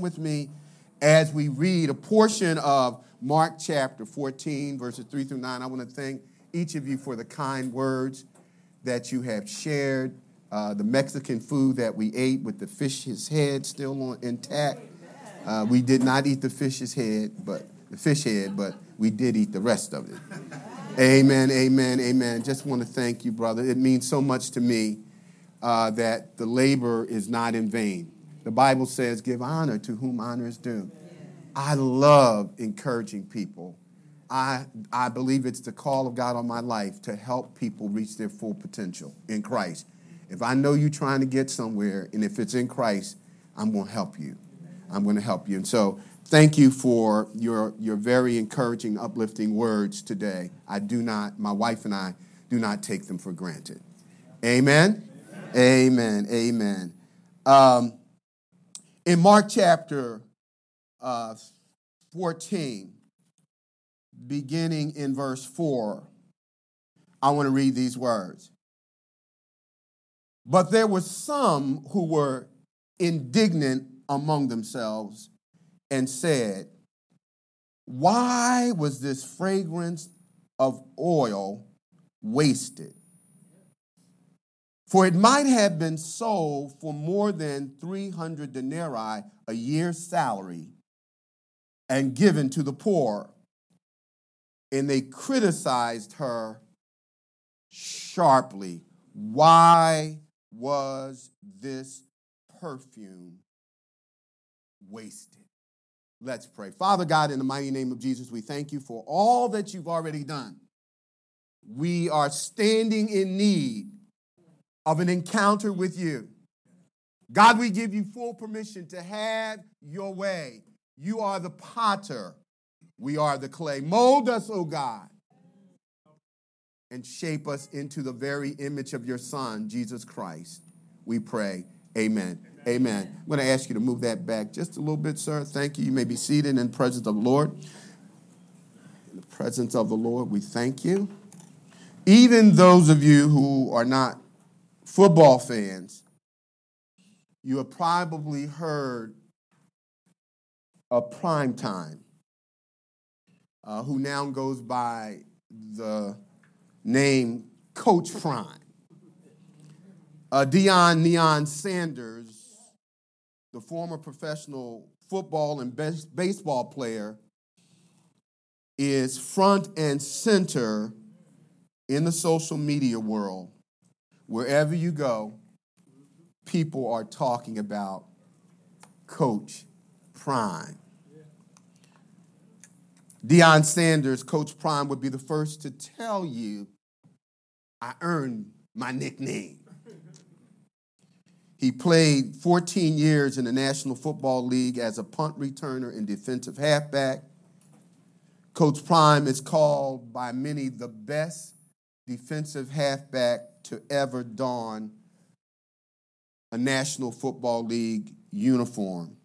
with me as we read a portion of Mark chapter 14, verses 3 through 9. I want to thank each of you for the kind words that you have shared, uh, the Mexican food that we ate with the fish's head still on, intact. Uh, we did not eat the fish's head, but the fish head, but we did eat the rest of it. amen, amen, amen. Just want to thank you, brother. It means so much to me uh, that the labor is not in vain. The Bible says, give honor to whom honor is due. I love encouraging people. I, I believe it's the call of God on my life to help people reach their full potential in Christ. If I know you're trying to get somewhere, and if it's in Christ, I'm going to help you. I'm going to help you. And so, thank you for your, your very encouraging, uplifting words today. I do not, my wife and I do not take them for granted. Amen? Amen. Amen. Amen. Um, in Mark chapter uh, 14, beginning in verse 4, I want to read these words. But there were some who were indignant among themselves and said, Why was this fragrance of oil wasted? For it might have been sold for more than 300 denarii, a year's salary, and given to the poor. And they criticized her sharply. Why was this perfume wasted? Let's pray. Father God, in the mighty name of Jesus, we thank you for all that you've already done. We are standing in need of an encounter with you. God, we give you full permission to have your way. You are the potter, we are the clay. Mold us, O oh God, and shape us into the very image of your Son, Jesus Christ. We pray. Amen. Amen. I'm going to ask you to move that back just a little bit, sir. Thank you. You may be seated in the presence of the Lord. In the presence of the Lord, we thank you. Even those of you who are not football fans, you have probably heard of Prime Time, uh, who now goes by the name Coach Prime. Uh, Deion Neon Sanders, the former professional football and baseball player, is front and center in the social media world Wherever you go, people are talking about Coach Prime. Deion Sanders, Coach Prime, would be the first to tell you, I earned my nickname. He played 14 years in the National Football League as a punt returner and defensive halfback. Coach Prime is called by many the best defensive halfback to ever don a National Football League uniform.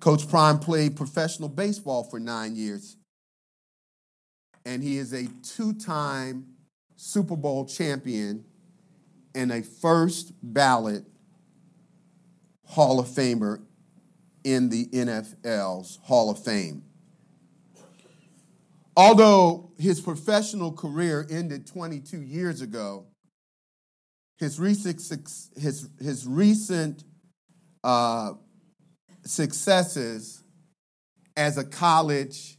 Coach Prime played professional baseball for nine years, and he is a two time Super Bowl champion and a first ballot Hall of Famer in the NFL's Hall of Fame. Although his professional career ended 22 years ago, his recent, his, his recent uh, successes as a college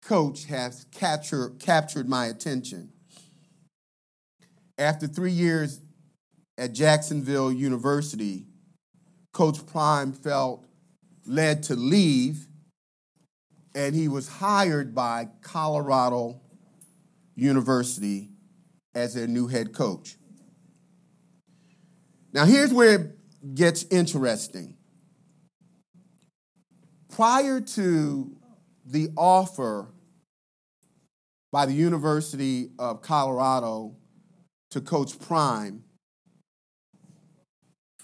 coach has capture, captured my attention. After three years at Jacksonville University, Coach Prime felt led to leave and he was hired by Colorado University as their new head coach. Now, here's where it gets interesting. Prior to the offer by the University of Colorado to Coach Prime,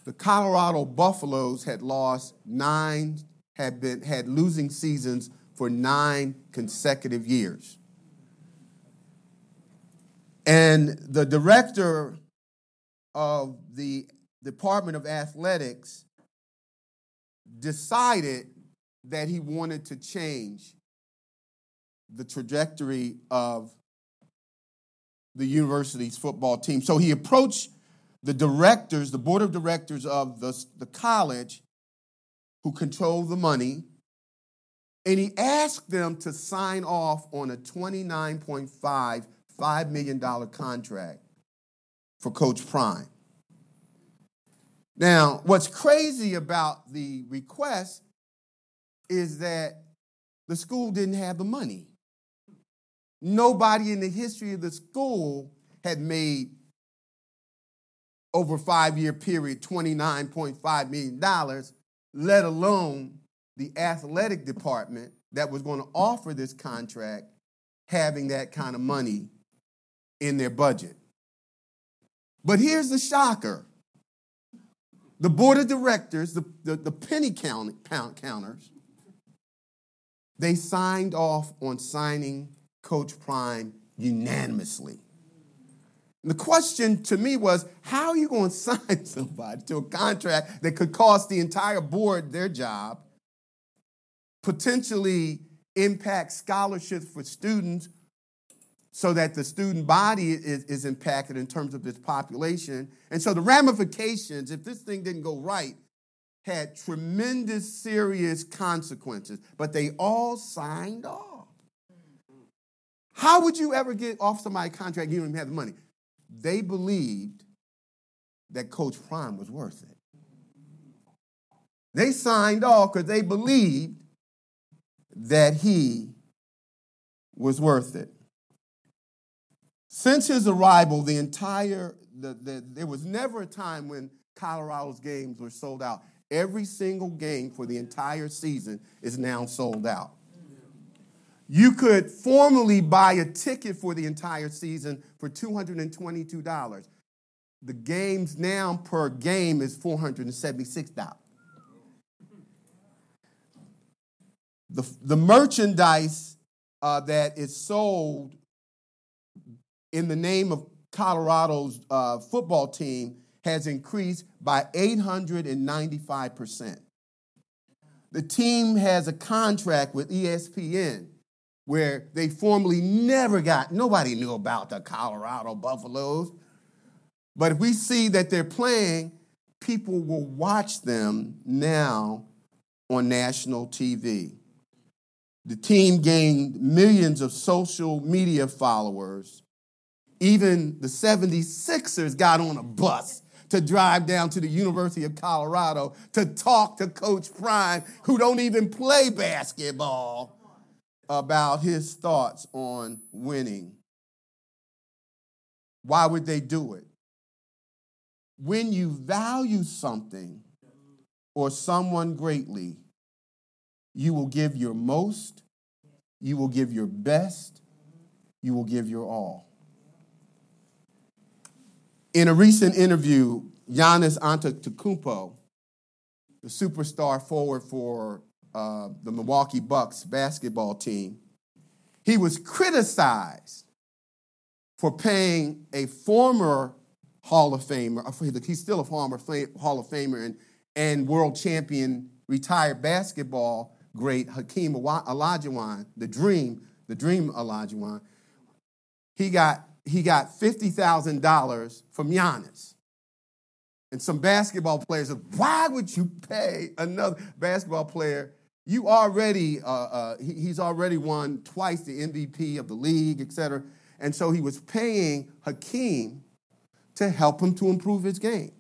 the Colorado Buffaloes had lost nine, had been had losing seasons for nine consecutive years. And the director of the Department of Athletics decided that he wanted to change the trajectory of the university's football team. So he approached the directors, the board of directors of the, the college who control the money, and he asked them to sign off on a $29.5 $5 million contract for Coach Prime. Now, what's crazy about the request is that the school didn't have the money. Nobody in the history of the school had made over a five year period $29.5 million, let alone the athletic department that was going to offer this contract having that kind of money in their budget. But here's the shocker the board of directors, the, the, the penny count, counters, they signed off on signing Coach Prime unanimously. And the question to me was how are you going to sign somebody to a contract that could cost the entire board their job, potentially impact scholarships for students so that the student body is, is impacted in terms of its population. And so the ramifications, if this thing didn't go right, had tremendous serious consequences, but they all signed off. How would you ever get off somebody's contract you don't even have the money? They believed that Coach Prime was worth it. They signed off because they believed that he was worth it. Since his arrival, the entire, the, the, there was never a time when Colorado's games were sold out. Every single game for the entire season is now sold out. You could formally buy a ticket for the entire season for $222. The games now per game is $476. The, the merchandise uh, that is sold in the name of Colorado's uh, football team has increased by 895%. The team has a contract with ESPN where they formerly never got, nobody knew about the Colorado Buffaloes. But if we see that they're playing, people will watch them now on national TV. The team gained millions of social media followers even the 76ers got on a bus to drive down to the University of Colorado to talk to Coach Prime, who don't even play basketball, about his thoughts on winning. Why would they do it? When you value something or someone greatly, you will give your most, you will give your best, you will give your all. In a recent interview, Giannis Antetokounmpo, the superstar forward for uh, the Milwaukee Bucks basketball team, he was criticized for paying a former Hall of Famer, uh, he's still a former Hall of Famer and, and world champion retired basketball great Hakeem Olajuwon, the dream, the dream Olajuwon. He got he got $50,000 from Giannis. And some basketball players said, why would you pay another basketball player? You already, uh, uh, he, he's already won twice the MVP of the league, et cetera. And so he was paying Hakeem to help him to improve his game.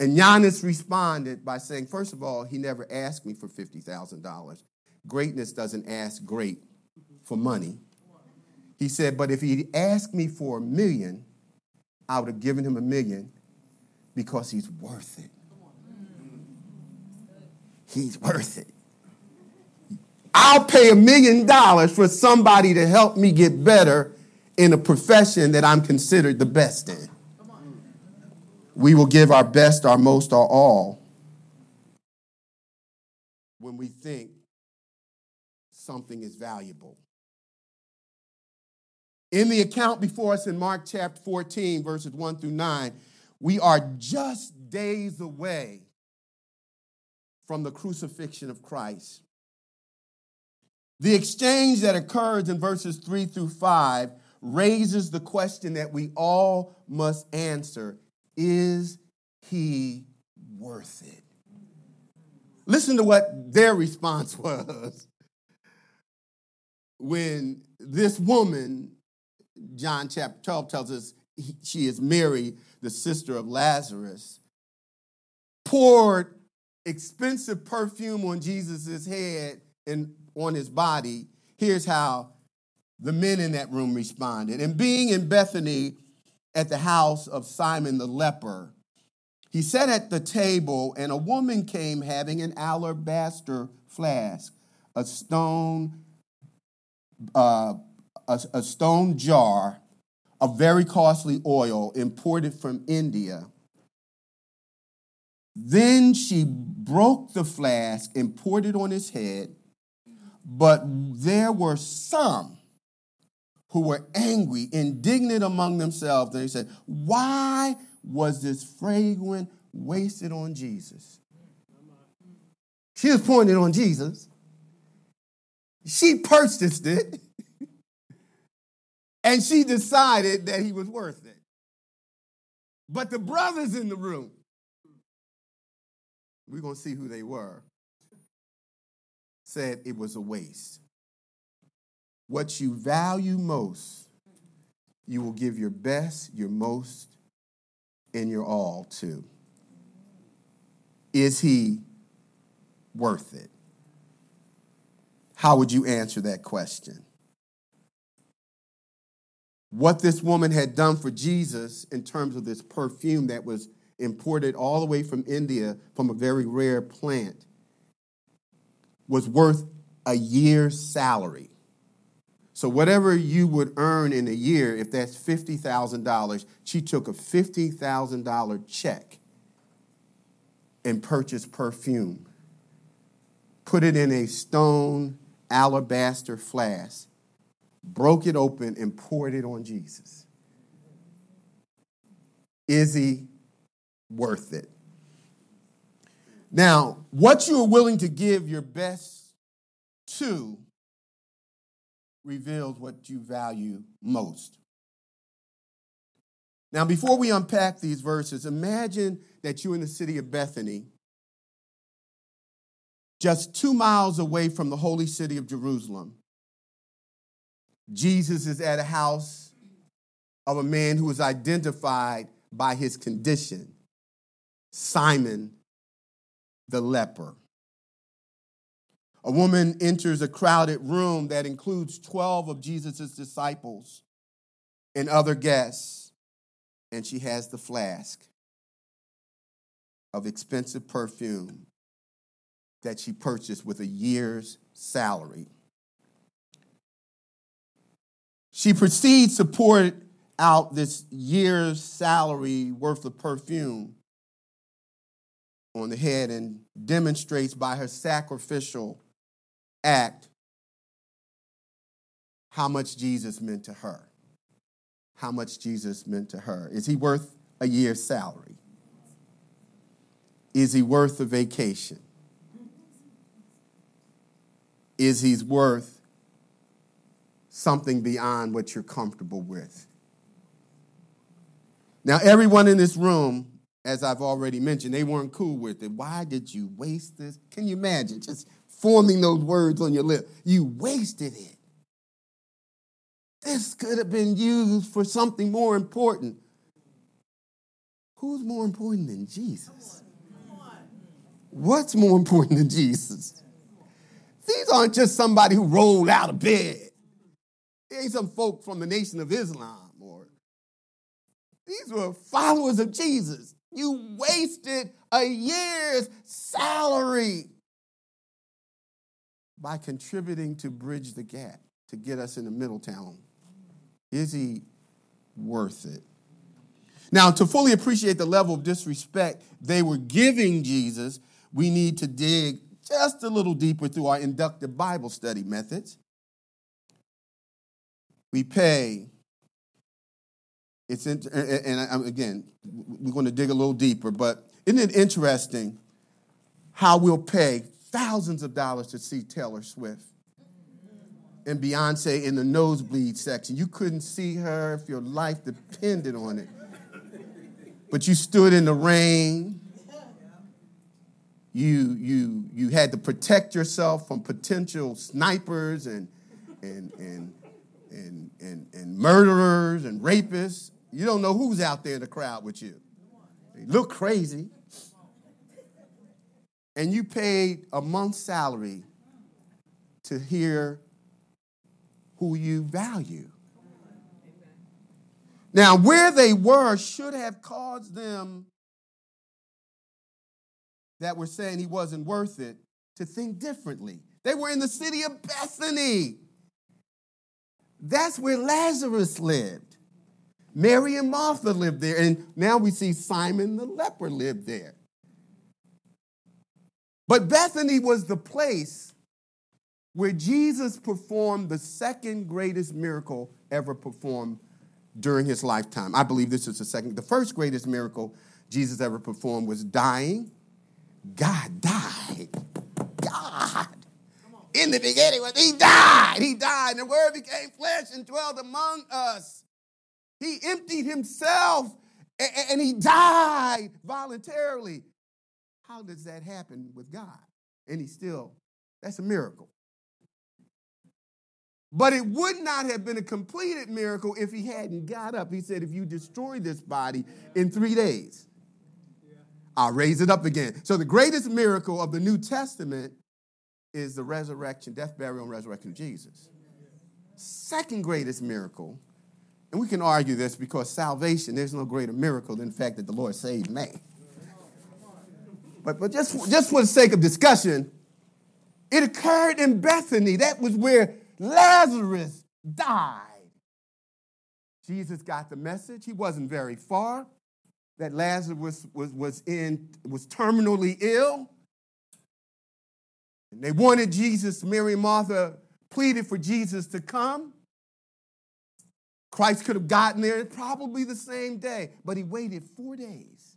And Giannis responded by saying, first of all, he never asked me for $50,000. Greatness doesn't ask great for money. He said, But if he'd asked me for a million, I would have given him a million because he's worth it. He's worth it. I'll pay a million dollars for somebody to help me get better in a profession that I'm considered the best in. We will give our best, our most, our all when we think something is valuable. In the account before us in Mark chapter 14, verses 1 through 9, we are just days away from the crucifixion of Christ. The exchange that occurs in verses 3 through 5 raises the question that we all must answer Is he worth it? Listen to what their response was when this woman, John chapter 12 tells us she is Mary, the sister of Lazarus, poured expensive perfume on Jesus' head and on his body. Here's how the men in that room responded. And being in Bethany at the house of Simon the leper, he sat at the table, and a woman came having an alabaster flask, a stone, uh, a, a stone jar of very costly oil imported from India. Then she broke the flask and poured it on his head. But there were some who were angry, indignant among themselves. And they said, Why was this fragrant wasted on Jesus? She was pointing on Jesus. She purchased it. and she decided that he was worth it. But the brothers in the room, we're going to see who they were, said it was a waste. What you value most, you will give your best, your most, and your all to. Is he worth it? How would you answer that question? What this woman had done for Jesus in terms of this perfume that was imported all the way from India from a very rare plant was worth a year's salary. So, whatever you would earn in a year, if that's $50,000, she took a $50,000 check and purchased perfume, put it in a stone alabaster flask, broke it open, and poured it on Jesus. Is he worth it? Now, what you are willing to give your best to reveals what you value most. Now, before we unpack these verses, imagine that you're in the city of Bethany, just two miles away from the holy city of Jerusalem. Jesus is at a house of a man who is identified by his condition Simon the leper. A woman enters a crowded room that includes 12 of Jesus' disciples and other guests, and she has the flask of expensive perfume that she purchased with a year's salary. She proceeds to pour out this year's salary worth of perfume on the head and demonstrates by her sacrificial act how much Jesus meant to her. How much Jesus meant to her. Is he worth a year's salary? Is he worth a vacation? Is he worth something beyond what you're comfortable with? Now, everyone in this room, as I've already mentioned, they weren't cool with it. Why did you waste this? Can you imagine? Just forming those words on your lip. You wasted it. This could have been used for something more important. Who's more important than Jesus? What's more important than Jesus? These aren't just somebody who rolled out of bed. They ain't some folk from the Nation of Islam or these were followers of Jesus. You wasted a year's salary by contributing to bridge the gap to get us in the middle town? Is he worth it? Now, to fully appreciate the level of disrespect they were giving Jesus, we need to dig just a little deeper through our inductive Bible study methods. We pay, it's in, and again, we're going to dig a little deeper, but isn't it interesting how we'll pay thousands of dollars to see Taylor Swift and Beyonce in the nosebleed section. You couldn't see her if your life depended on it. But you stood in the rain. You, you, you had to protect yourself from potential snipers and, and, and, and, and, and murderers and rapists. You don't know who's out there in the crowd with you. They look crazy and you paid a month's salary to hear who you value. Now, where they were should have caused them that were saying he wasn't worth it to think differently. They were in the city of Bethany. That's where Lazarus lived. Mary and Martha lived there. And now we see Simon the leper lived there. But Bethany was the place where Jesus performed the second greatest miracle ever performed during his lifetime. I believe this is the second. The first greatest miracle Jesus ever performed was dying. God died. God. In the beginning, he died. He died. And the word became flesh and dwelled among us. He emptied himself and he died voluntarily. How does that happen with God? And he still, that's a miracle. But it would not have been a completed miracle if he hadn't got up. He said, If you destroy this body in three days, I'll raise it up again. So, the greatest miracle of the New Testament is the resurrection, death, burial, and resurrection of Jesus. Second greatest miracle, and we can argue this because salvation, there's no greater miracle than the fact that the Lord saved me. But, but just, just for the sake of discussion, it occurred in Bethany. That was where Lazarus died. Jesus got the message. He wasn't very far. That Lazarus was, was, was, in, was terminally ill. And they wanted Jesus, Mary and Martha pleaded for Jesus to come. Christ could have gotten there probably the same day, but he waited four days.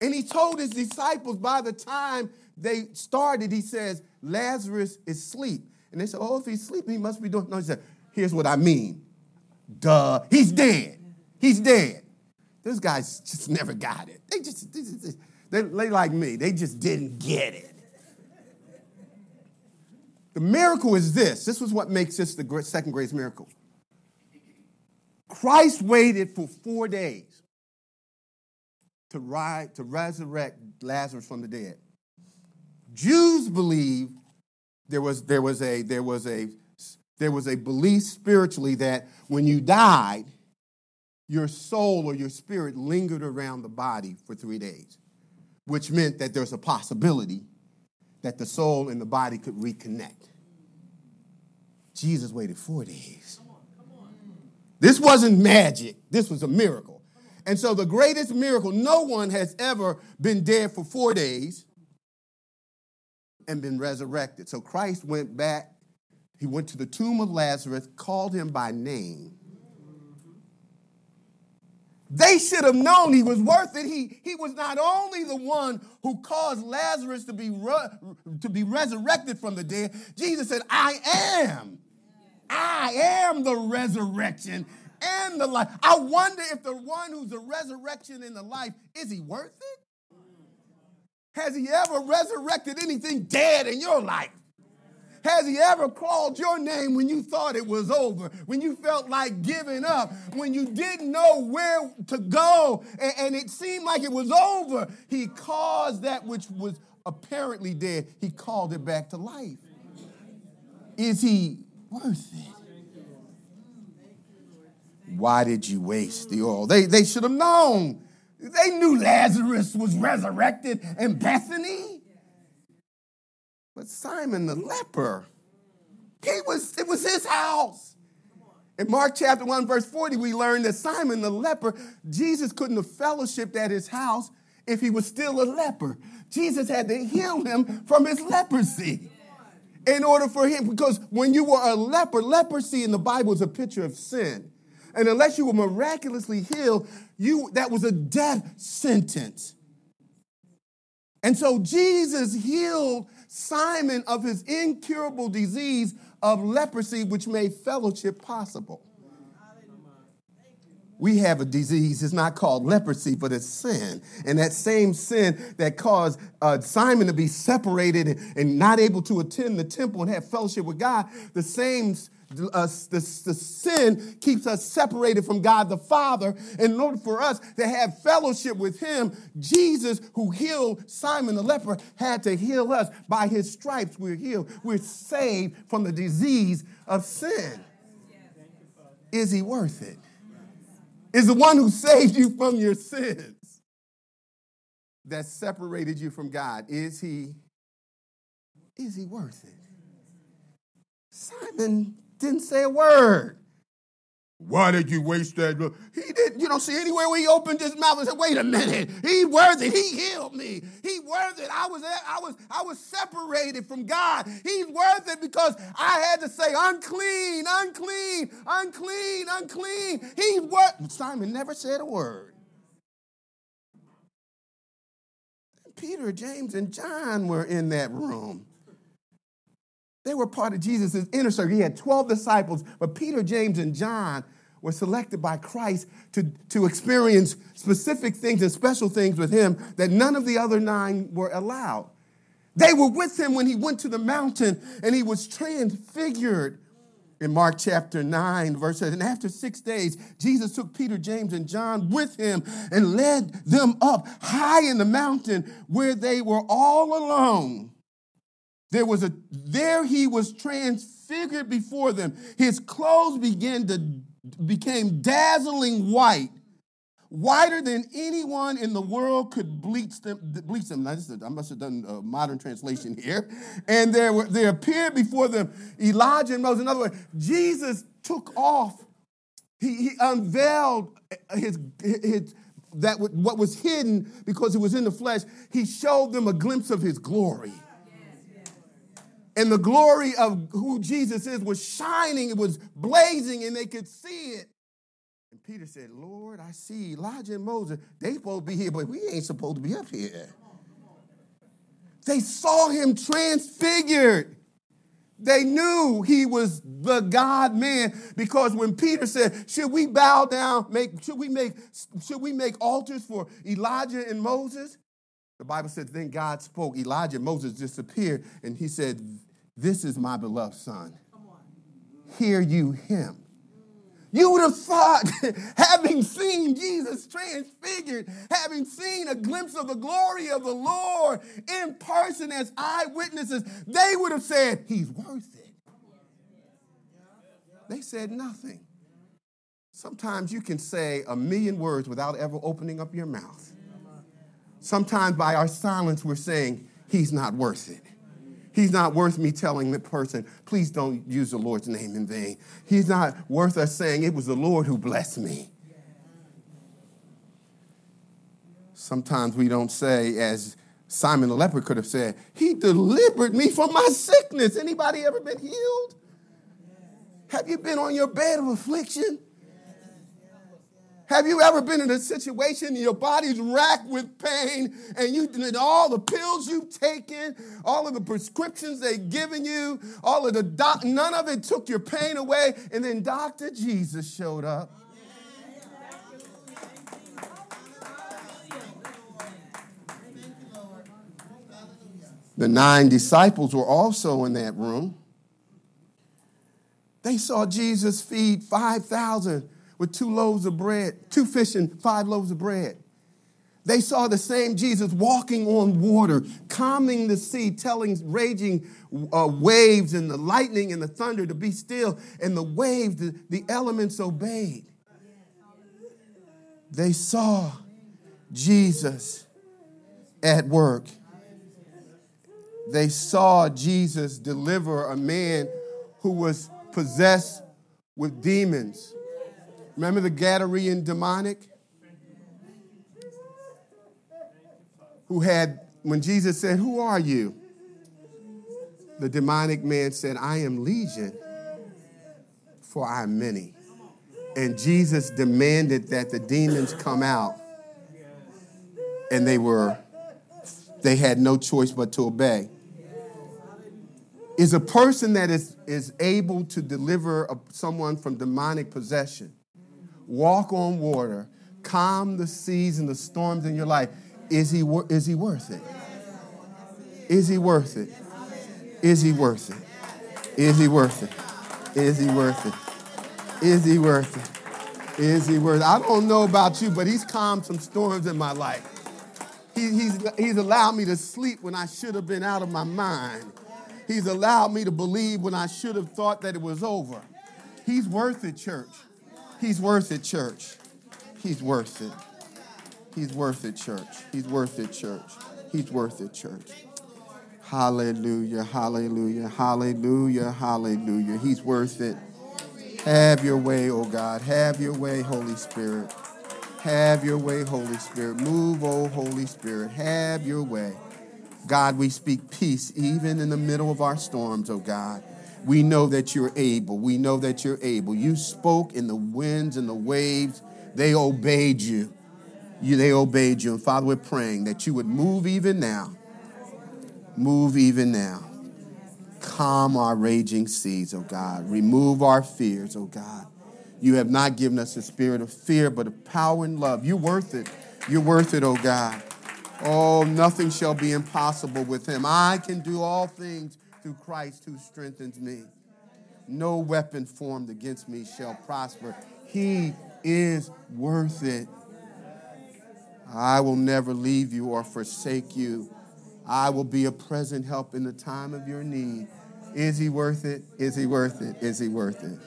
And he told his disciples by the time they started, he says, Lazarus is asleep. And they said, Oh, if he's sleeping, he must be doing. No, he said, Here's what I mean. Duh, he's dead. He's dead. Those guys just never got it. They just, they, just, they, they like me, they just didn't get it. The miracle is this this was what makes this the second greatest miracle. Christ waited for four days to, rise, to resurrect Lazarus from the dead. Jews believe there was, there was a there was a there was a belief spiritually that when you died, your soul or your spirit lingered around the body for three days, which meant that there's a possibility that the soul and the body could reconnect. Jesus waited four days. This wasn't magic, this was a miracle. And so, the greatest miracle no one has ever been dead for four days and been resurrected. So, Christ went back, he went to the tomb of Lazarus, called him by name. They should have known he was worth it. He, he was not only the one who caused Lazarus to be, re, to be resurrected from the dead, Jesus said, I am. I am the resurrection and the life. I wonder if the one who's the resurrection and the life, is he worth it? Has he ever resurrected anything dead in your life? Has he ever called your name when you thought it was over, when you felt like giving up, when you didn't know where to go and, and it seemed like it was over? He caused that which was apparently dead, he called it back to life. Is he worth it? Why did you waste the oil? They, they should have known. They knew Lazarus was resurrected in Bethany. But Simon the leper, he was, it was his house. In Mark chapter 1, verse 40, we learn that Simon the leper, Jesus couldn't have fellowshipped at his house if he was still a leper. Jesus had to heal him from his leprosy in order for him, because when you were a leper, leprosy in the Bible is a picture of sin. And unless you were miraculously healed, you that was a death sentence. And so Jesus healed Simon of his incurable disease of leprosy, which made fellowship possible. We have a disease, it's not called leprosy, but it's sin. And that same sin that caused uh, Simon to be separated and, and not able to attend the temple and have fellowship with God, the same uh, the, the sin keeps us separated from God the Father. And in order for us to have fellowship with Him, Jesus, who healed Simon the leper, had to heal us. By His stripes, we're healed. We're saved from the disease of sin. Is He worth it? Is the one who saved you from your sins that separated you from God, is He? Is He worth it? Simon didn't say a word. Why did you waste that? He didn't, you don't see anywhere where he opened his mouth and said, wait a minute, he worth it. He healed me. He worth it. I was, I was, I was separated from God. He's worth it because I had to say unclean, unclean, unclean, unclean. He's worth Simon never said a word. Peter, James, and John were in that room. They were part of Jesus' inner circle. He had 12 disciples, but Peter, James, and John were selected by Christ to, to experience specific things and special things with him that none of the other nine were allowed. They were with him when he went to the mountain and he was transfigured. In Mark chapter 9, verse 8, and after six days, Jesus took Peter, James, and John with him and led them up high in the mountain where they were all alone. There was a there he was transfigured before them. His clothes began to became dazzling white, whiter than anyone in the world could bleach them. Bleach them. Now, is, I must have done a modern translation here. And there were there appeared before them Elijah and Moses. In other words, Jesus took off. He, he unveiled his, his that what was hidden because it was in the flesh. He showed them a glimpse of his glory and the glory of who Jesus is was shining, it was blazing, and they could see it. And Peter said, Lord, I see Elijah and Moses. They supposed to be here, but we ain't supposed to be up here. They saw him transfigured. They knew he was the God man because when Peter said, "Should we bow down? Make should we make should we make altars for Elijah and Moses?" The Bible says, then God spoke. Elijah, and Moses disappeared, and he said, This is my beloved son. Hear you him. You would have thought, having seen Jesus transfigured, having seen a glimpse of the glory of the Lord in person as eyewitnesses, they would have said, He's worth it. They said nothing. Sometimes you can say a million words without ever opening up your mouth. Sometimes by our silence, we're saying, He's not worth it. He's not worth me telling the person, please don't use the Lord's name in vain. He's not worth us saying, it was the Lord who blessed me. Sometimes we don't say, as Simon the leper could have said, He delivered me from my sickness. Anybody ever been healed? Have you been on your bed of affliction? Have you ever been in a situation your body's racked with pain and you and all the pills you've taken, all of the prescriptions they've given you, all of the doc, none of it took your pain away, and then Dr. Jesus showed up. The nine disciples were also in that room. They saw Jesus feed 5,000 with two loaves of bread, two fish and five loaves of bread. They saw the same Jesus walking on water, calming the sea, telling raging uh, waves and the lightning and the thunder to be still, and the waves, the, the elements obeyed. They saw Jesus at work. They saw Jesus deliver a man who was possessed with demons. Remember the Gadarene demoniac? Who had, when Jesus said, Who are you? The demonic man said, I am Legion, for I am many. And Jesus demanded that the demons come out, and they were they had no choice but to obey. Is a person that is, is able to deliver a, someone from demonic possession, walk on water, calm the seas and the storms in your life. Is he, is he worth it? Is he worth it? Is he worth it? Is he worth it? Is he worth it? Is he worth it? Is he worth it? I don't know about you, but he's calmed some storms in my life. He, he's, he's allowed me to sleep when I should have been out of my mind. He's allowed me to believe when I should have thought that it was over. He's worth it, church. He's worth it, church. He's worth it. He's worth it, church. He's worth it, church. He's worth it, church. Hallelujah, hallelujah, hallelujah, hallelujah. He's worth it. Have your way, oh God. Have your way, Holy Spirit. Have your way, Holy Spirit. Move, oh Holy Spirit. Have your way. God, we speak peace even in the middle of our storms, oh God. We know that you're able. We know that you're able. You spoke in the winds and the waves, they obeyed you. you they obeyed you. And Father, we're praying that you would move even now. Move even now. Calm our raging seas, oh God. Remove our fears, oh God. You have not given us a spirit of fear, but of power and love. You're worth it. You're worth it, oh God. Oh, nothing shall be impossible with him. I can do all things through Christ who strengthens me. No weapon formed against me shall prosper. He is worth it. I will never leave you or forsake you. I will be a present help in the time of your need. Is he worth it? Is he worth it? Is he worth it?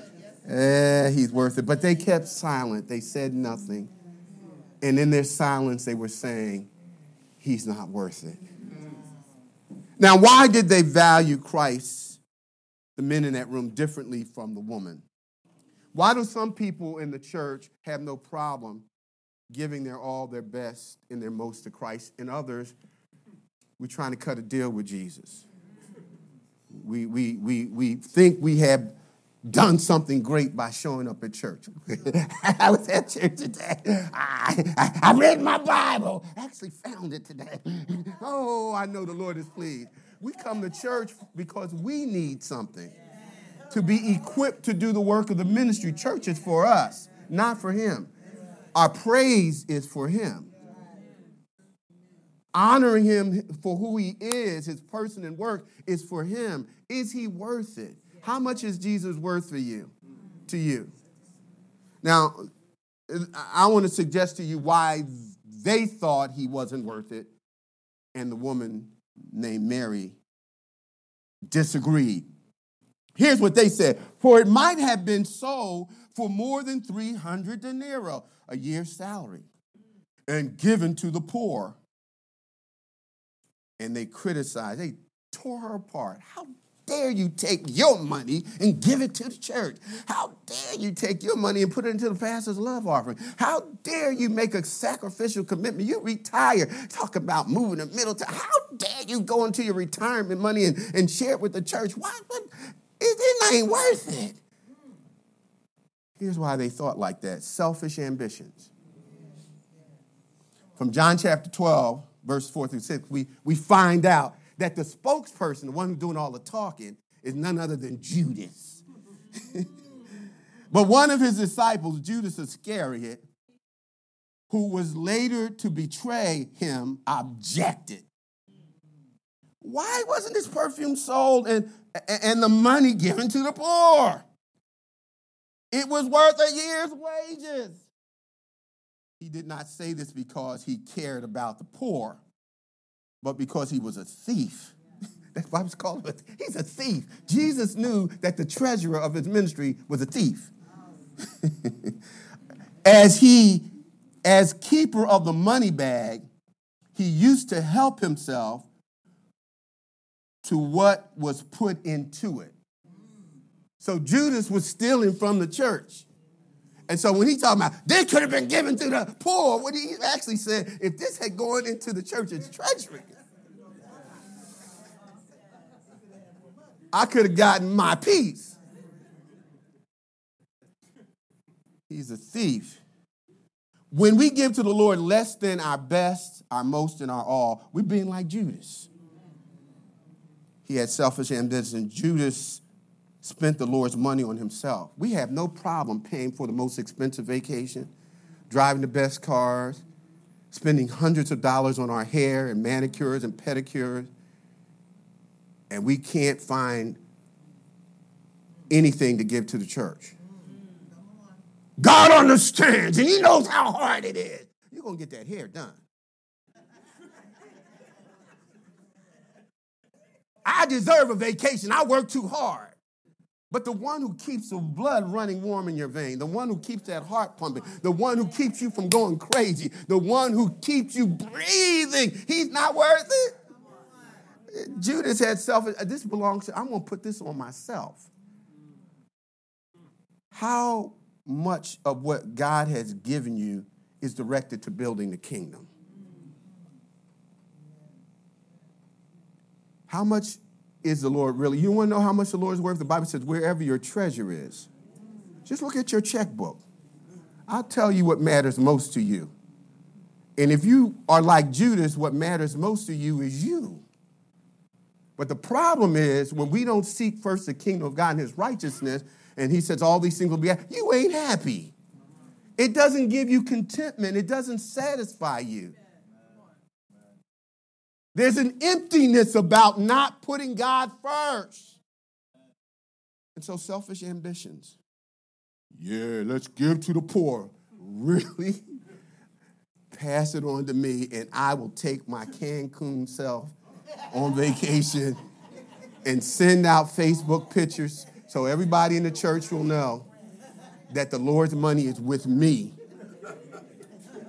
Eh, he's worth it. But they kept silent. They said nothing. And in their silence, they were saying, He's not worth it. Now, why did they value Christ, the men in that room, differently from the woman? Why do some people in the church have no problem giving their all, their best, and their most to Christ, and others, we're trying to cut a deal with Jesus? We, we, we, we think we have done something great by showing up at church. I was at church today. I, I, I, read my Bible. I actually found it today. oh, I know the Lord is pleased. We come to church because we need something to be equipped to do the work of the ministry. Church is for us, not for Him. Our praise is for Him. Honoring Him for who He is, His person and work, is for Him. Is He worth it? How much is Jesus worth for you? To you. Now, I want to suggest to you why they thought he wasn't worth it, and the woman named Mary disagreed. Here's what they said For it might have been sold for more than 300 denarii, a year's salary, and given to the poor. And they criticized, they tore her apart. How dare you take your money and give it to the church? How dare you take your money and put it into the pastor's love offering? How dare you make a sacrificial commitment? You retire, talk about moving the middle to how dare you go into your retirement money and, and share it with the church? Why? What? It, it ain't worth it. Here's why they thought like that selfish ambitions. From John chapter 12, verse 4 through 6, we, we find out that the spokesperson, the one who's doing all the talking, is none other than Judas. but one of his disciples, Judas Iscariot, who was later to betray him, objected. Why wasn't this perfume sold and, and the money given to the poor? It was worth a year's wages. He did not say this because he cared about the poor but because he was a thief. That's why I was called him. He's a thief. Jesus knew that the treasurer of his ministry was a thief. as he, as keeper of the money bag, he used to help himself to what was put into it. So Judas was stealing from the church. And so when he talking about this could have been given to the poor, what he actually said, if this had gone into the church's treasury, I could have gotten my piece. He's a thief. When we give to the Lord less than our best, our most, and our all, we're being like Judas. He had selfish ambition. Judas spent the Lord's money on himself. We have no problem paying for the most expensive vacation, driving the best cars, spending hundreds of dollars on our hair and manicures and pedicures, and we can't find anything to give to the church. God understands and He knows how hard it is. You're going to get that hair done. I deserve a vacation. I work too hard. But the one who keeps the blood running warm in your vein, the one who keeps that heart pumping, the one who keeps you from going crazy, the one who keeps you breathing, he's not worth it. Judas had selfish, this belongs to, I'm going to put this on myself. How much of what God has given you is directed to building the kingdom? How much is the Lord really? You want to know how much the Lord is worth? The Bible says, wherever your treasure is. Just look at your checkbook. I'll tell you what matters most to you. And if you are like Judas, what matters most to you is you. But the problem is when we don't seek first the kingdom of God and his righteousness, and he says all these things will be, you ain't happy. It doesn't give you contentment, it doesn't satisfy you. There's an emptiness about not putting God first. And so, selfish ambitions. Yeah, let's give to the poor. Really? Pass it on to me, and I will take my Cancun self on vacation and send out Facebook pictures so everybody in the church will know that the Lord's money is with me,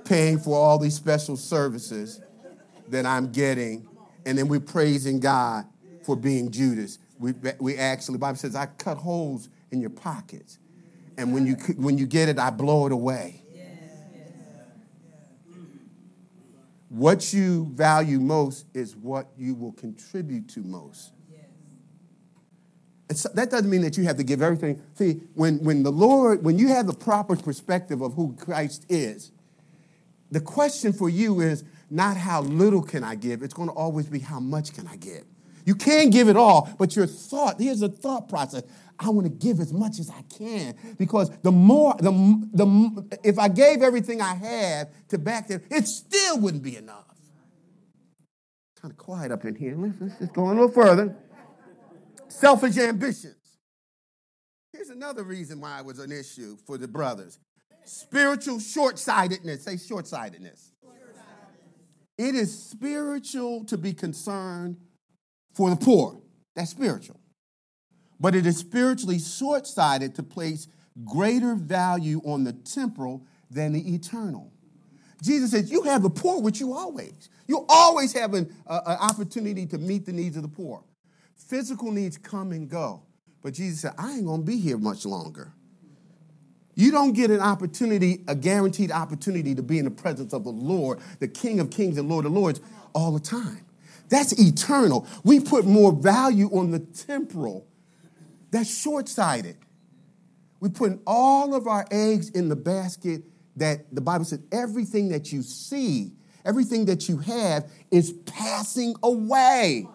paying for all these special services that I'm getting. And then we're praising God for being Judas. We, we actually, Bible says, I cut holes in your pockets. And when you, when you get it, I blow it away. What you value most is what you will contribute to most. So that doesn't mean that you have to give everything. See, when, when the Lord, when you have the proper perspective of who Christ is, the question for you is not how little can I give, it's going to always be how much can I give. You can give it all, but your thought, here's the thought process. I want to give as much as I can because the more, the, the, if I gave everything I have to back them, it still wouldn't be enough. Kind of quiet up in here. Let's, let's just go a little further selfish ambitions. Here's another reason why it was an issue for the brothers spiritual short sightedness. Say short sightedness. It is spiritual to be concerned for the poor. That's spiritual. But it is spiritually short sighted to place greater value on the temporal than the eternal. Jesus says, You have the poor with you always. You always have an, uh, an opportunity to meet the needs of the poor. Physical needs come and go. But Jesus said, I ain't going to be here much longer. You don't get an opportunity, a guaranteed opportunity to be in the presence of the Lord, the King of Kings and Lord of Lords, all the time. That's eternal. We put more value on the temporal. That's short sighted. We put all of our eggs in the basket that the Bible said everything that you see, everything that you have is passing away.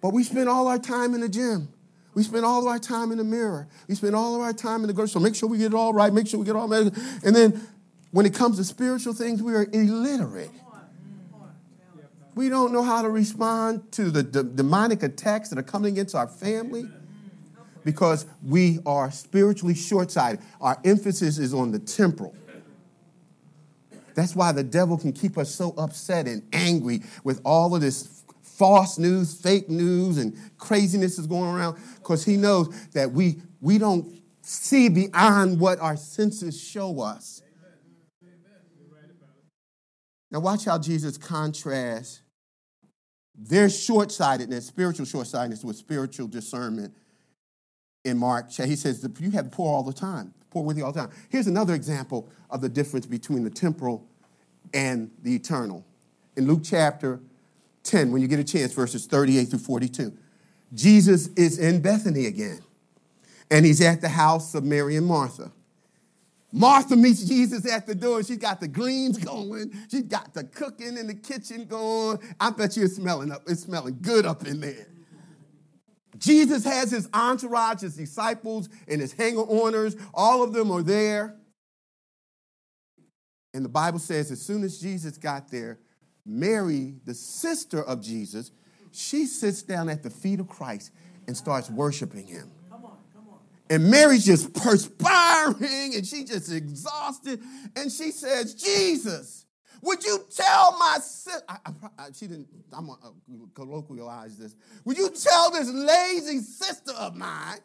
But we spend all our time in the gym. We spend all of our time in the mirror. We spend all of our time in the grocery store. Make sure we get it all right. Make sure we get all right. And then when it comes to spiritual things, we are illiterate. We don't know how to respond to the, demonic attacks that are coming against our family because we are spiritually short sighted. Our emphasis is on the temporal. That's why the devil can keep us so upset and angry with all of this false news, fake news, and craziness is going around because he knows that we, we don't see beyond what our senses show us. Now, watch how Jesus contrasts their short sightedness, spiritual short sightedness, with spiritual discernment in Mark. He says, You have poor all the time, poor with you all the time. Here's another example of the difference between the temporal and the eternal. In Luke chapter 10, when you get a chance, verses 38 through 42. Jesus is in Bethany again, and he's at the house of Mary and Martha. Martha meets Jesus at the door. She's got the greens going. She's got the cooking in the kitchen going. I bet you it's smelling up. It's smelling good up in there. Jesus has his entourage, his disciples, and his hanger-oners. All of them are there. And the Bible says as soon as Jesus got there, Mary, the sister of Jesus, she sits down at the feet of Christ and starts worshiping him. And Mary's just perspiring and she's just exhausted. And she says, Jesus, would you tell my sister? She didn't, I'm going to uh, colloquialize this. Would you tell this lazy sister of mine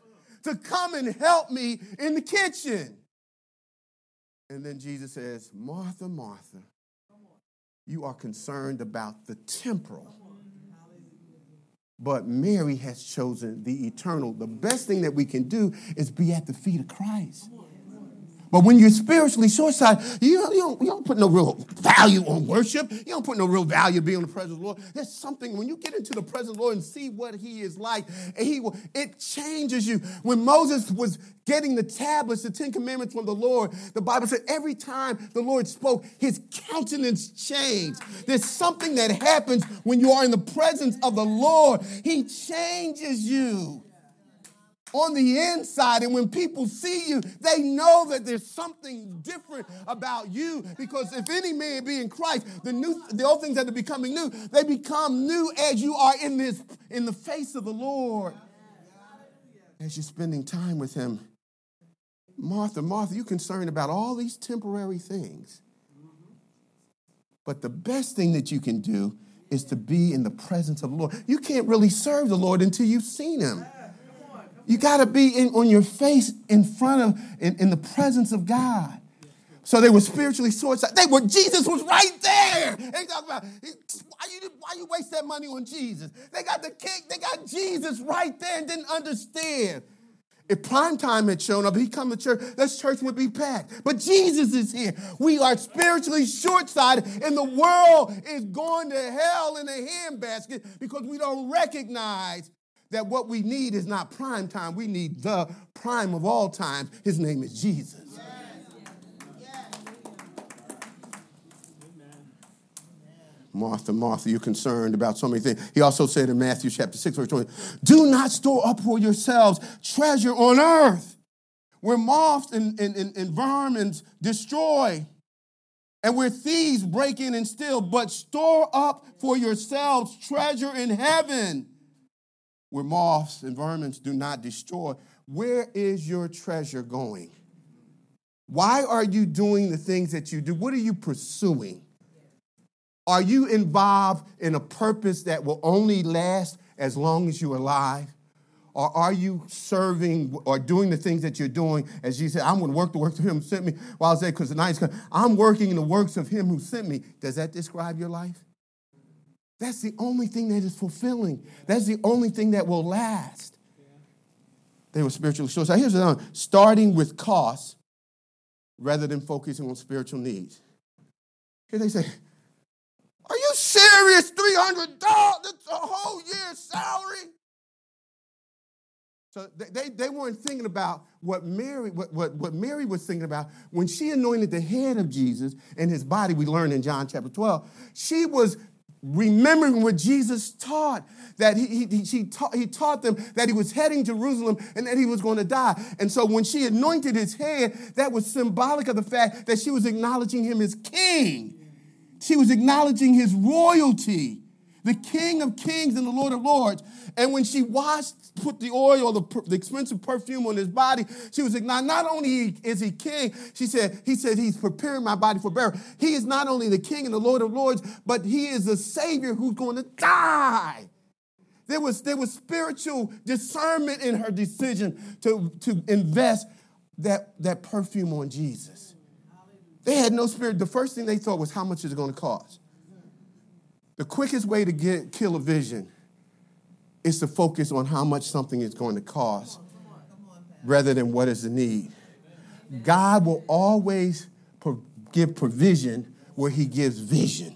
to come and help me in the kitchen? And then Jesus says, Martha, Martha, you are concerned about the temporal but Mary has chosen the eternal. The best thing that we can do is be at the feet of Christ. But when you're spiritually short you don't, you, don't, you don't put no real value on worship. You don't put no real value being in the presence of the Lord. There's something, when you get into the presence of the Lord and see what He is like, and he will, it changes you. When Moses was getting the tablets, the Ten Commandments from the Lord, the Bible said every time the Lord spoke, His countenance changed. There's something that happens when you are in the presence of the Lord, He changes you on the inside. And when people see you, they know that there's something different about you. Because if any man be in Christ, the new the old things that are becoming new, they become new as you are in this in the face of the Lord. As you're spending time with him. Martha, Martha, you're concerned about all these temporary things. But the best thing that you can do is to be in the presence of the Lord. You can't really serve the Lord until you've seen him. You got to be in, on your face in front of, in, in the presence of God. So they were spiritually short They were, Jesus was right there. They talk about, why you, why you waste that money on Jesus? They got the king, they got Jesus right there and didn't understand. If prime time had shown up, he'd come to church, this church would be packed. But Jesus is here. We are spiritually short sighted, and the world is going to hell in a handbasket because we don't recognize that what we need is not prime time. We need the prime of all times. His name is Jesus. Martha, Martha, you're concerned about so many things. He also said in Matthew chapter 6, verse 20, do not store up for yourselves treasure on earth where moths and, and, and, and vermin destroy and where thieves break in and steal, but store up for yourselves treasure in heaven where moths and vermins do not destroy. Where is your treasure going? Why are you doing the things that you do? What are you pursuing? Are you involved in a purpose that will only last as long as you're alive? Or are you serving or doing the things that you're doing? As Jesus said, I'm going to work the works of him who sent me while I there because the night's coming. I'm working in the works of him who sent me. Does that describe your life? That's the only thing that is fulfilling. That's the only thing that will last. They were spiritually short. So here's the one starting with cost rather than focusing on spiritual needs. Here they say, Are you serious? $300? That's a whole year's salary? So they, they weren't thinking about what Mary, what, what, what Mary was thinking about when she anointed the head of Jesus and his body, we learned in John chapter 12. She was remembering what Jesus taught, that he, he, he, taught, he taught them that he was heading Jerusalem and that he was going to die. And so when she anointed his head, that was symbolic of the fact that she was acknowledging him as king. She was acknowledging his royalty the King of Kings and the Lord of Lords. And when she washed, put the oil, the, the expensive perfume on his body, she was not, not only is he king, she said, he said, he's preparing my body for burial. He is not only the King and the Lord of Lords, but he is the Savior who's going to die. There was, there was spiritual discernment in her decision to, to invest that, that perfume on Jesus. They had no spirit. The first thing they thought was, how much is it going to cost? The quickest way to get kill a vision is to focus on how much something is going to cost rather than what is the need. God will always give provision where he gives vision.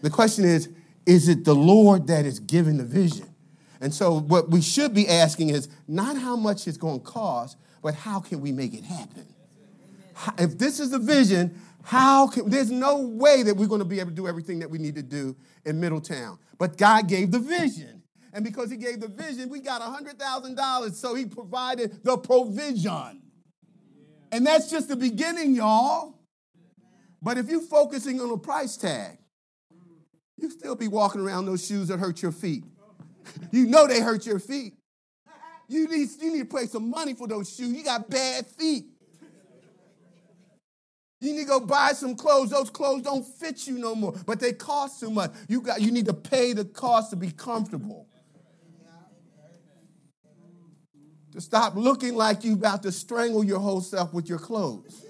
The question is, is it the Lord that is giving the vision? And so what we should be asking is not how much it's going to cost, but how can we make it happen? If this is the vision, how can, there's no way that we're going to be able to do everything that we need to do in Middletown. But God gave the vision. And because he gave the vision, we got a $100,000. So he provided the provision. And that's just the beginning, y'all. But if you're focusing on a price tag, you still be walking around those shoes that hurt your feet. you know they hurt your feet. You need, you need to pay some money for those shoes. You got bad feet. You need to go buy some clothes. Those clothes don't fit you no more, but they cost too much. You, got, you need to pay the cost to be comfortable. To stop looking like you about to strangle your whole self with your clothes.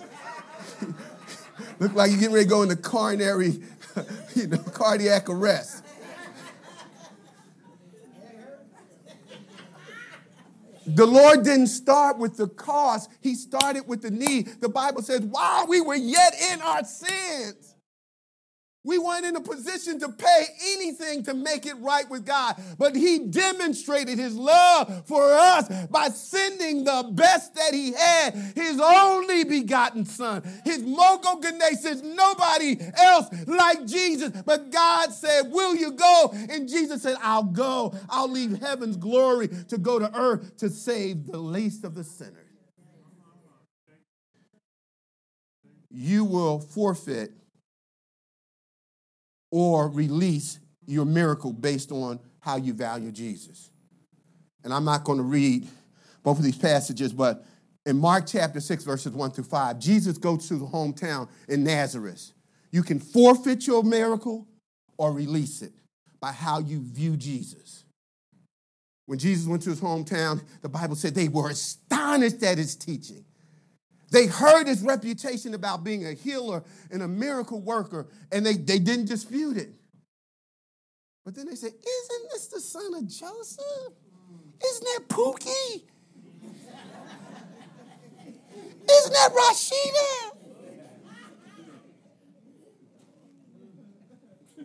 Look like you're getting ready to go into coronary, you know, cardiac arrest. The Lord didn't start with the cost, He started with the need. The Bible says, while we were yet in our sins, we weren't in a position to pay anything to make it right with God, but He demonstrated His love for us by sending the best that He had, His only begotten Son. His Mogo says, nobody else like Jesus. But God said, Will you go? And Jesus said, I'll go. I'll leave heaven's glory to go to earth to save the least of the sinners. You will forfeit or release your miracle based on how you value Jesus. And I'm not going to read both of these passages, but in Mark chapter 6, verses 1 through 5, Jesus goes to the hometown in Nazareth. You can forfeit your miracle or release it by how you view Jesus. When Jesus went to his hometown, the Bible said they were astonished at his teaching. They heard his reputation about being a healer and a miracle worker, and they, they didn't dispute it. But then they said, Isn't this the son of Joseph? Isn't that Pookie? Isn't that Rashida?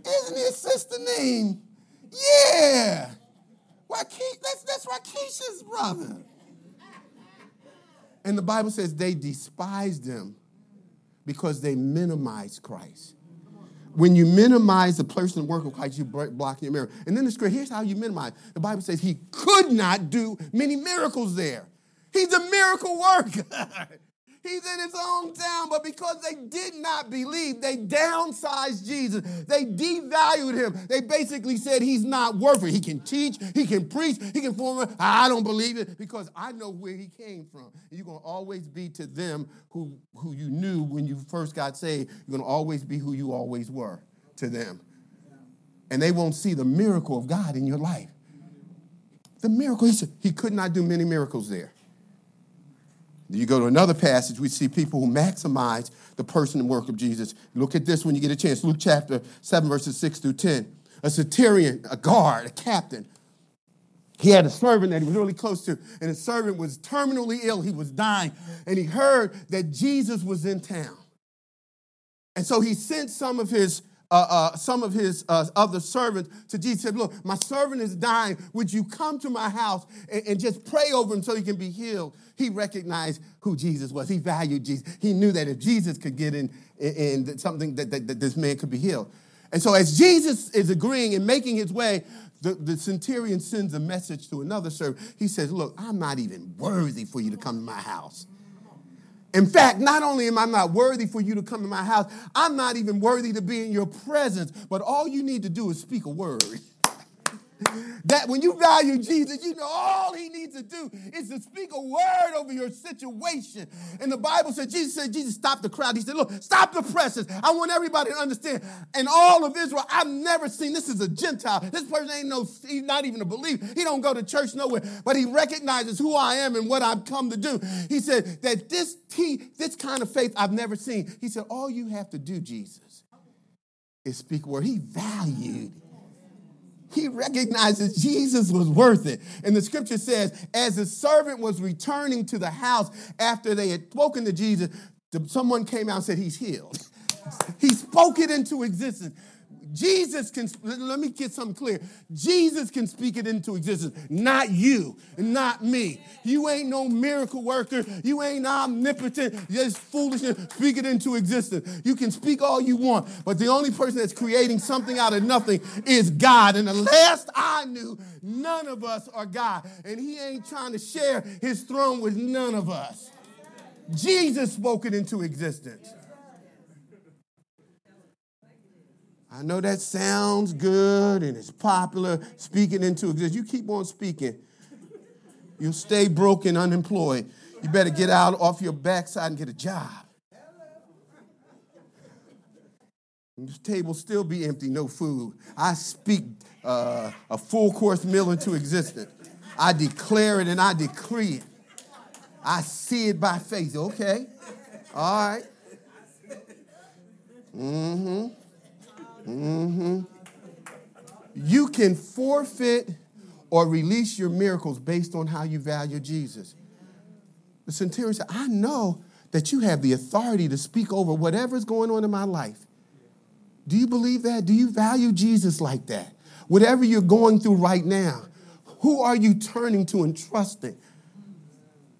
Isn't his sister name? Yeah. Waukesha, that's, that's Waukesha's brother. And the Bible says they despised him because they minimized Christ. When you minimize the person and work of Christ, you block your miracle. And then the scripture, here's how you minimize. The Bible says he could not do many miracles there. He's a miracle worker. He's in his own town, but because they did not believe, they downsized Jesus. They devalued him. They basically said he's not worth it. He can teach, he can preach, he can form. I don't believe it because I know where he came from. you're going to always be to them who, who you knew when you first got saved. You're going to always be who you always were to them. And they won't see the miracle of God in your life. The miracle, he said, he could not do many miracles there. You go to another passage, we see people who maximize the person and work of Jesus. Look at this when you get a chance. Luke chapter 7, verses 6 through 10. A centurion, a guard, a captain, he had a servant that he was really close to, and his servant was terminally ill. He was dying, and he heard that Jesus was in town. And so he sent some of his uh, uh, some of his uh, other servants to Jesus said, Look, my servant is dying. Would you come to my house and, and, just pray over him so he can be healed? He recognized who Jesus was. He valued Jesus. He knew that if Jesus could get in, in, in something, that, that, that this man could be healed. And so, as Jesus is agreeing and making his way, the, the centurion sends a message to another servant. He says, Look, I'm not even worthy for you to come to my house. In fact, not only am I not worthy for you to come to my house, I'm not even worthy to be in your presence, but all you need to do is speak a word. That when you value Jesus, you know all he needs to do is to speak a word over your situation. And the Bible said, Jesus said, Jesus stopped the crowd. He said, Look, stop the presses. I want everybody to understand. And all of Israel, I've never seen this is a Gentile. This person ain't no, he's not even a believer. He don't go to church nowhere, but he recognizes who I am and what I've come to do. He said that this, he, this kind of faith I've never seen. He said, All you have to do, Jesus, is speak word. He valued he recognizes Jesus was worth it. And the scripture says, as the servant was returning to the house after they had spoken to Jesus, someone came out and said, He's healed. he spoke it into existence. Jesus can, let me get something clear. Jesus can speak it into existence, not you, not me. You ain't no miracle worker. You ain't omnipotent. Just foolishness. Speak it into existence. You can speak all you want, but the only person that's creating something out of nothing is God. And the last I knew, none of us are God. And He ain't trying to share His throne with none of us. Jesus spoke it into existence. I know that sounds good and it's popular, speaking into existence. You keep on speaking, you'll stay broke and unemployed. You better get out off your backside and get a job. This table still be empty, no food. I speak uh, a full course meal into existence. I declare it and I decree it. I see it by faith. Okay. All right. Mm-hmm. Mm-hmm. You can forfeit or release your miracles based on how you value Jesus. The centurion said, I know that you have the authority to speak over whatever's going on in my life. Do you believe that? Do you value Jesus like that? Whatever you're going through right now, who are you turning to and trusting?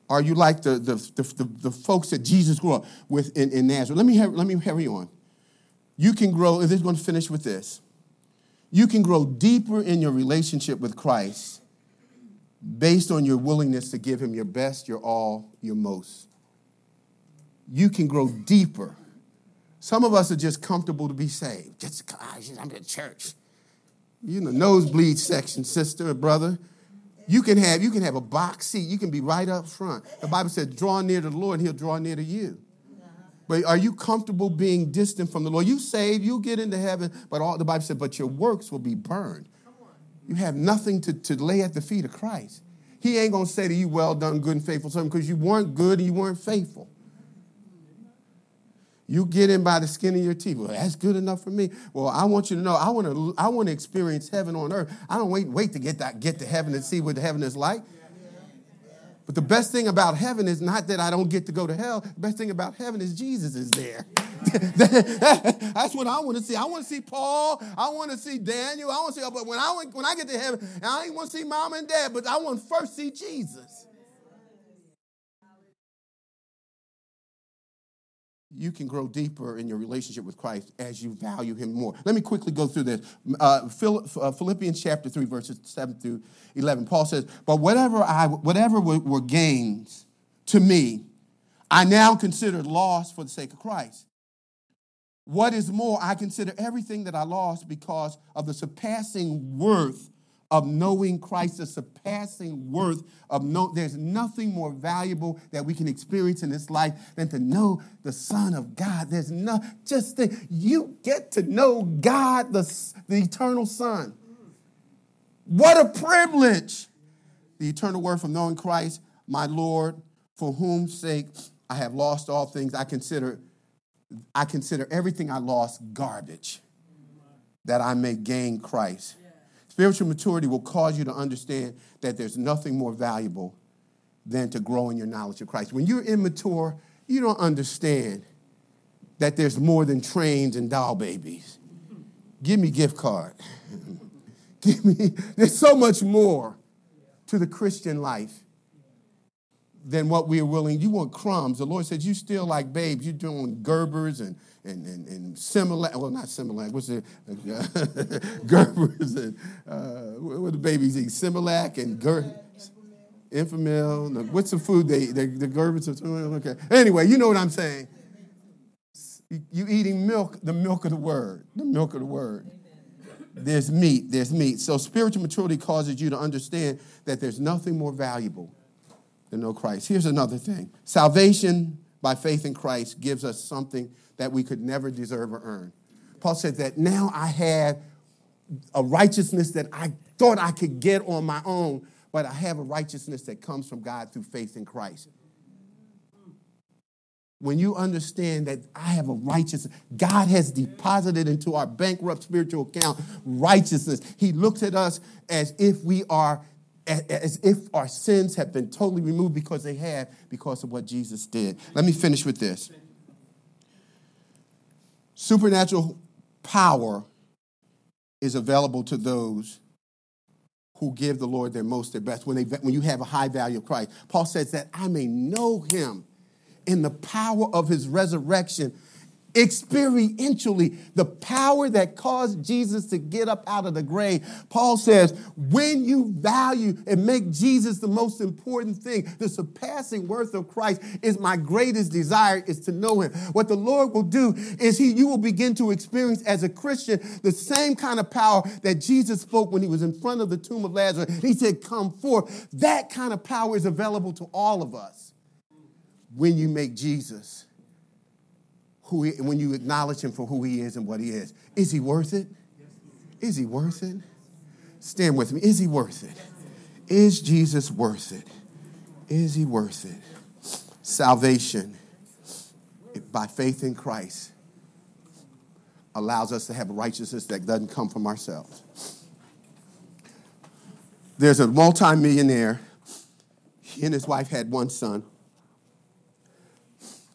Are you like the, the, the, the, the folks that Jesus grew up with in, in Nazareth? Let me, let me carry on. You can grow, if this is going to finish with this, you can grow deeper in your relationship with Christ based on your willingness to give him your best, your all, your most. You can grow deeper. Some of us are just comfortable to be saved. Just, I'm in church. You know, nosebleed section, sister or brother. You can have you can have a box seat. You can be right up front. The Bible says, "Draw near to the Lord, and He'll draw near to you." But are you comfortable being distant from the Lord? You saved, you get into heaven, but all the Bible said, but your works will be burned. You have nothing to, to lay at the feet of Christ. He ain't gonna say to you, well done, good and faithful servant, because you weren't good and you weren't faithful. You get in by the skin of your teeth. Well, that's good enough for me. Well, I want you to know, I want to, I want to experience heaven on earth. I don't wait, wait to get that, get to heaven and see what heaven is like. But the best thing about heaven is not that I don't get to go to hell. The best thing about heaven is Jesus is there. That's what I want to see. I want to see Paul. I want to see Daniel. I want to see. But when I when I get to heaven, I ain't want to see mom and dad. But I want to first see Jesus. You can grow deeper in your relationship with Christ as you value Him more. Let me quickly go through this. Uh, uh Philippians chapter 3, verses 7 through 11. Paul says, But whatever, I, whatever were, gains to me, I now consider loss for the sake of Christ. What is more, I consider everything that I lost because of the surpassing worth of knowing Christ, the surpassing worth of know. There's nothing more valuable that we can experience in this life than to know the Son of God. There's no just think you get to know God, the, the eternal Son. What a privilege! The eternal word from knowing Christ, my Lord, for whom sake I have lost all things. I consider, I consider everything I lost garbage, that I may gain Christ Spiritual maturity will cause you to understand that there's nothing more valuable than to grow in your knowledge of Christ. When you're immature, you don't understand that there's more than trains and doll babies. Give me gift card. Give me, there's so much more to the Christian life than what we are willing. You want crumbs. The Lord says you still like babes. You're doing Gerbers and and, and, and Similac, well, not Similac, what's it? Gerbers and uh, what the babies eat? Similac and Ger. Enfamil. What's the food they, they the Gerbers are? Okay. Anyway, you know what I'm saying. You eating milk, the milk of the word, the milk of the word. There's meat, there's meat. So spiritual maturity causes you to understand that there's nothing more valuable than no Christ. Here's another thing salvation by faith in Christ gives us something that we could never deserve or earn. Paul said that now I have a righteousness that I thought I could get on my own, but I have a righteousness that comes from God through faith in Christ. When you understand that I have a righteousness, God has deposited into our bankrupt spiritual account righteousness. He looks at us as if we are as if our sins have been totally removed because they have because of what Jesus did. Let me finish with this. Supernatural power is available to those who give the Lord their most, their best, when, they, when you have a high value of Christ. Paul says that I may know him in the power of his resurrection experientially the power that caused Jesus to get up out of the grave. Paul says, when you value and make Jesus the most important thing, the surpassing worth of Christ is my greatest desire is to know him. What the Lord will do is he you will begin to experience as a Christian the same kind of power that Jesus spoke when he was in front of the tomb of Lazarus. He said, "Come forth." That kind of power is available to all of us when you make Jesus who he, when you acknowledge him for who he is and what he is. Is he worth it? Is he worth it? Stand with me. Is he worth it? Is Jesus worth it? Is he worth it? Salvation by faith in Christ allows us to have righteousness that doesn't come from ourselves. There's a multimillionaire. He and his wife had one son.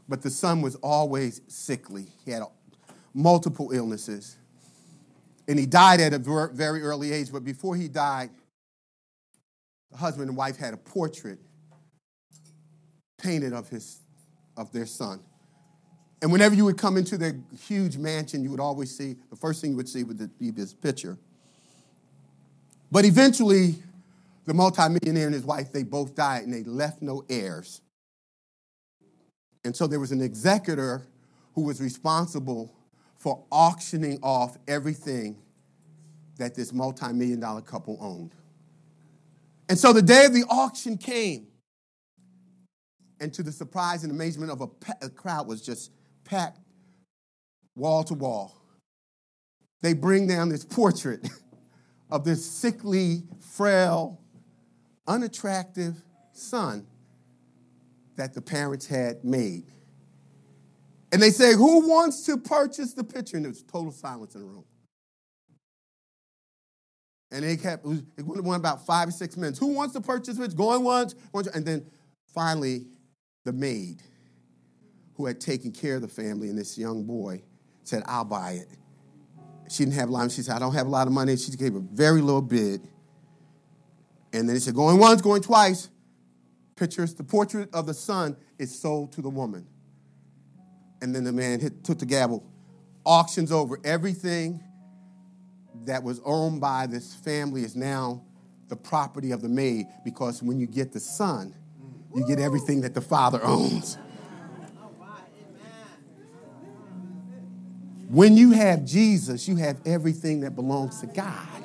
But the son was always sickly. He had multiple illnesses. And he died at a very early age. But before he died, the husband and wife had a portrait painted of, his, of their son. And whenever you would come into their huge mansion, you would always see the first thing you would see would be this picture. But eventually, the multimillionaire and his wife, they both died and they left no heirs. And so there was an executor who was responsible for auctioning off everything that this multi million dollar couple owned. And so the day of the auction came, and to the surprise and amazement of a, a crowd was just packed wall to wall. They bring down this portrait of this sickly, frail, unattractive son that the parents had made. And they say, Who wants to purchase the picture? And there was total silence in the room. And they kept, it went about five or six minutes. Who wants to purchase it? Going once, once, and then finally, the maid who had taken care of the family and this young boy said, I'll buy it. She didn't have a lot. She said, I don't have a lot of money. She gave a very little bid. And then he said, going once, going twice pictures, the portrait of the son is sold to the woman. And then the man hit, took the gavel, auctions over everything that was owned by this family is now the property of the maid because when you get the son, you get everything that the father owns. When you have Jesus, you have everything that belongs to God.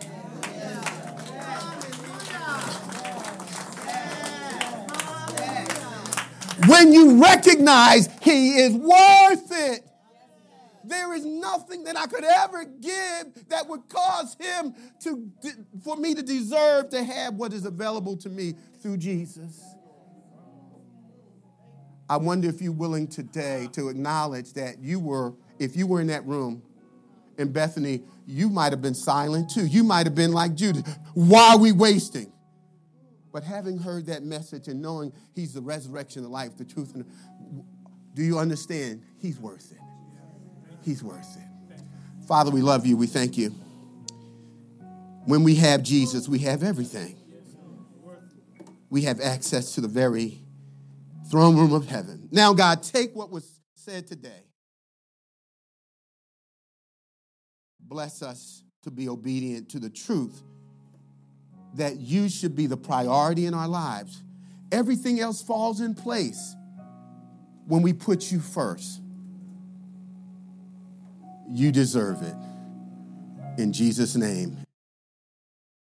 When you recognize He is worth it. There is nothing that I could ever give that would cause Him to, for me to deserve to have what is available to me through Jesus. I wonder if you're willing today to acknowledge that you were, if you were in that room in Bethany, you might have been silent too. You might have been like Judas. Why are we wasting? But having heard that message and knowing He's the resurrection, the life, the truth, and do you understand? He's worth it. He's worth it. Father, we love you. We thank you. When we have Jesus, we have everything. We have access to the very throne room of heaven. Now, God, take what was said today. Bless us to be obedient to the truth that you should be the priority in our lives. Everything else falls in place when we put you first. You deserve it. In Jesus' name.